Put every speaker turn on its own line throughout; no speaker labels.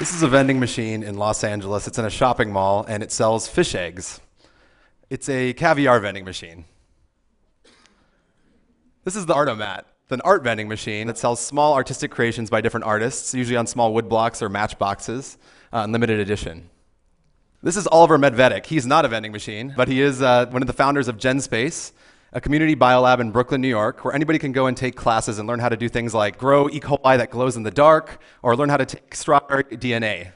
This is a vending machine in Los Angeles. It's in a shopping mall and it sells fish eggs. It's a caviar vending machine. This is the Artomat. An art vending machine that sells small artistic creations by different artists, usually on small wood blocks or matchboxes, uh, limited edition. This is Oliver Medvedik. He's not a vending machine, but he is uh, one of the founders of GenSpace, a community biolab in Brooklyn, New York, where anybody can go and take classes and learn how to do things like grow E. coli that glows in the dark, or learn how to take strawberry DNA.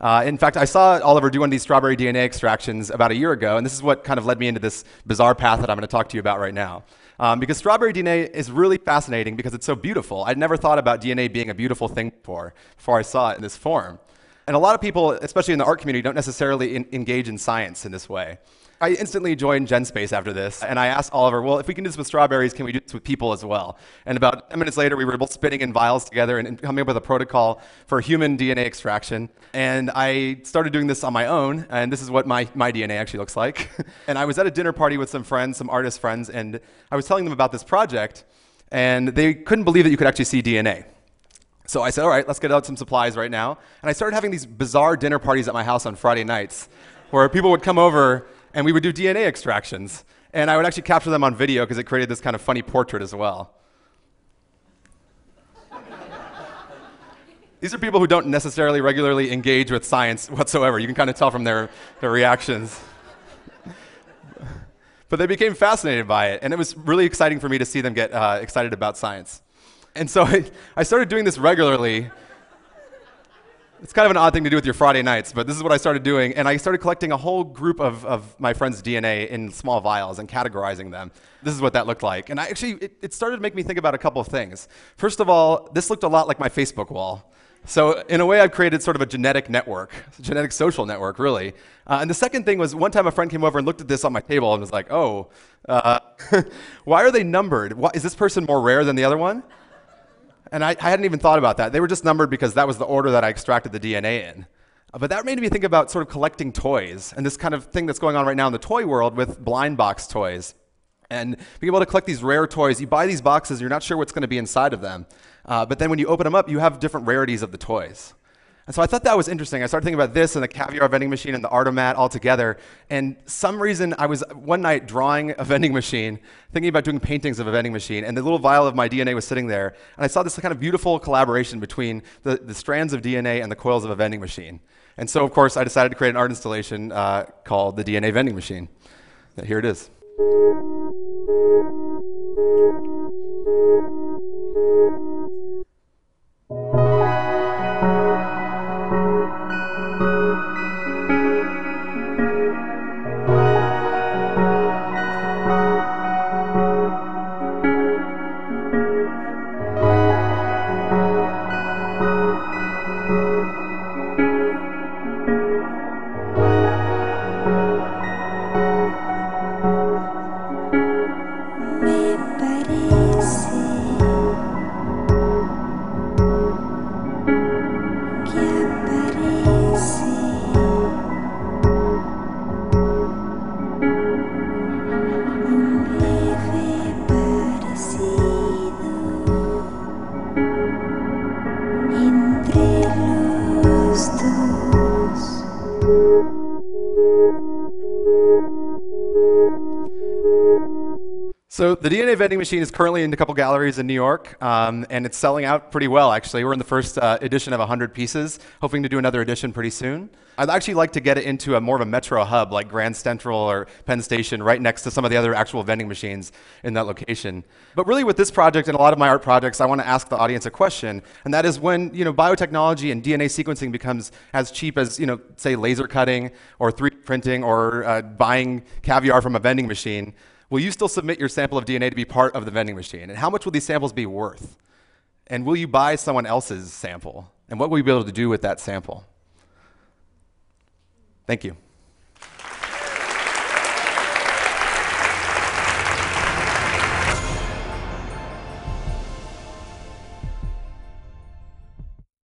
Uh, in fact, I saw Oliver do one of these strawberry DNA extractions about a year ago, and this is what kind of led me into this bizarre path that I'm going to talk to you about right now. Um, because strawberry DNA is really fascinating because it's so beautiful. I'd never thought about DNA being a beautiful thing before, before I saw it in this form. And a lot of people, especially in the art community, don't necessarily in, engage in science in this way. I instantly joined GenSpace after this, and I asked Oliver, well, if we can do this with strawberries, can we do this with people as well? And about 10 minutes later, we were both spinning in vials together and, and coming up with a protocol for human DNA extraction. And I started doing this on my own, and this is what my, my DNA actually looks like. and I was at a dinner party with some friends, some artist friends, and I was telling them about this project, and they couldn't believe that you could actually see DNA. So I said, all right, let's get out some supplies right now. And I started having these bizarre dinner parties at my house on Friday nights where people would come over and we would do DNA extractions. And I would actually capture them on video because it created this kind of funny portrait as well. These are people who don't necessarily regularly engage with science whatsoever. You can kind of tell from their, their reactions. but they became fascinated by it, and it was really exciting for me to see them get uh, excited about science. And so I, I started doing this regularly it's kind of an odd thing to do with your Friday nights, but this is what I started doing. And I started collecting a whole group of, of my friends' DNA in small vials and categorizing them. This is what that looked like. And I actually, it, it started to make me think about a couple of things. First of all, this looked a lot like my Facebook wall. So in a way, I've created sort of a genetic network, a genetic social network, really. Uh, and the second thing was one time a friend came over and looked at this on my table and was like, oh, uh, why are they numbered? Why, is this person more rare than the other one? And I, I, hadn't even thought about that. They were just numbered because that was the order that I extracted the DNA in. But that made me think about sort of collecting toys and this kind of thing that's going on right now in the toy world with blind box toys. And being able to collect these rare toys, you buy these boxes, you're not sure what's going to be inside of them. Uh, but then when you open them up, you have different rarities of the toys. And so I thought that was interesting. I started thinking about this and the caviar vending machine and the Artomat all together. And some reason I was one night drawing a vending machine, thinking about doing paintings of a vending machine, and the little vial of my DNA was sitting there. And I saw this kind of beautiful collaboration between the, the strands of DNA and the coils of a vending machine. And so, of course, I decided to create an art installation uh, called the DNA vending machine. Here it is. So the DNA vending machine is currently in a couple galleries in New York, um, and it's selling out pretty well, actually. We're in the first uh, edition of 100 pieces, hoping to do another edition pretty soon. I'd actually like to get it into a more of a metro hub, like Grand Central or Penn Station, right next to some of the other actual vending machines in that location. But really with this project and a lot of my art projects, I want to ask the audience a question, and that is when you know, biotechnology and DNA sequencing becomes as cheap as, you know, say, laser cutting or 3D printing or uh, buying caviar from a vending machine, Will you still submit your sample of DNA to be part of the vending machine? And how much will these samples be worth? And will you buy someone else's sample? And what will you be able to do with that sample? Thank you.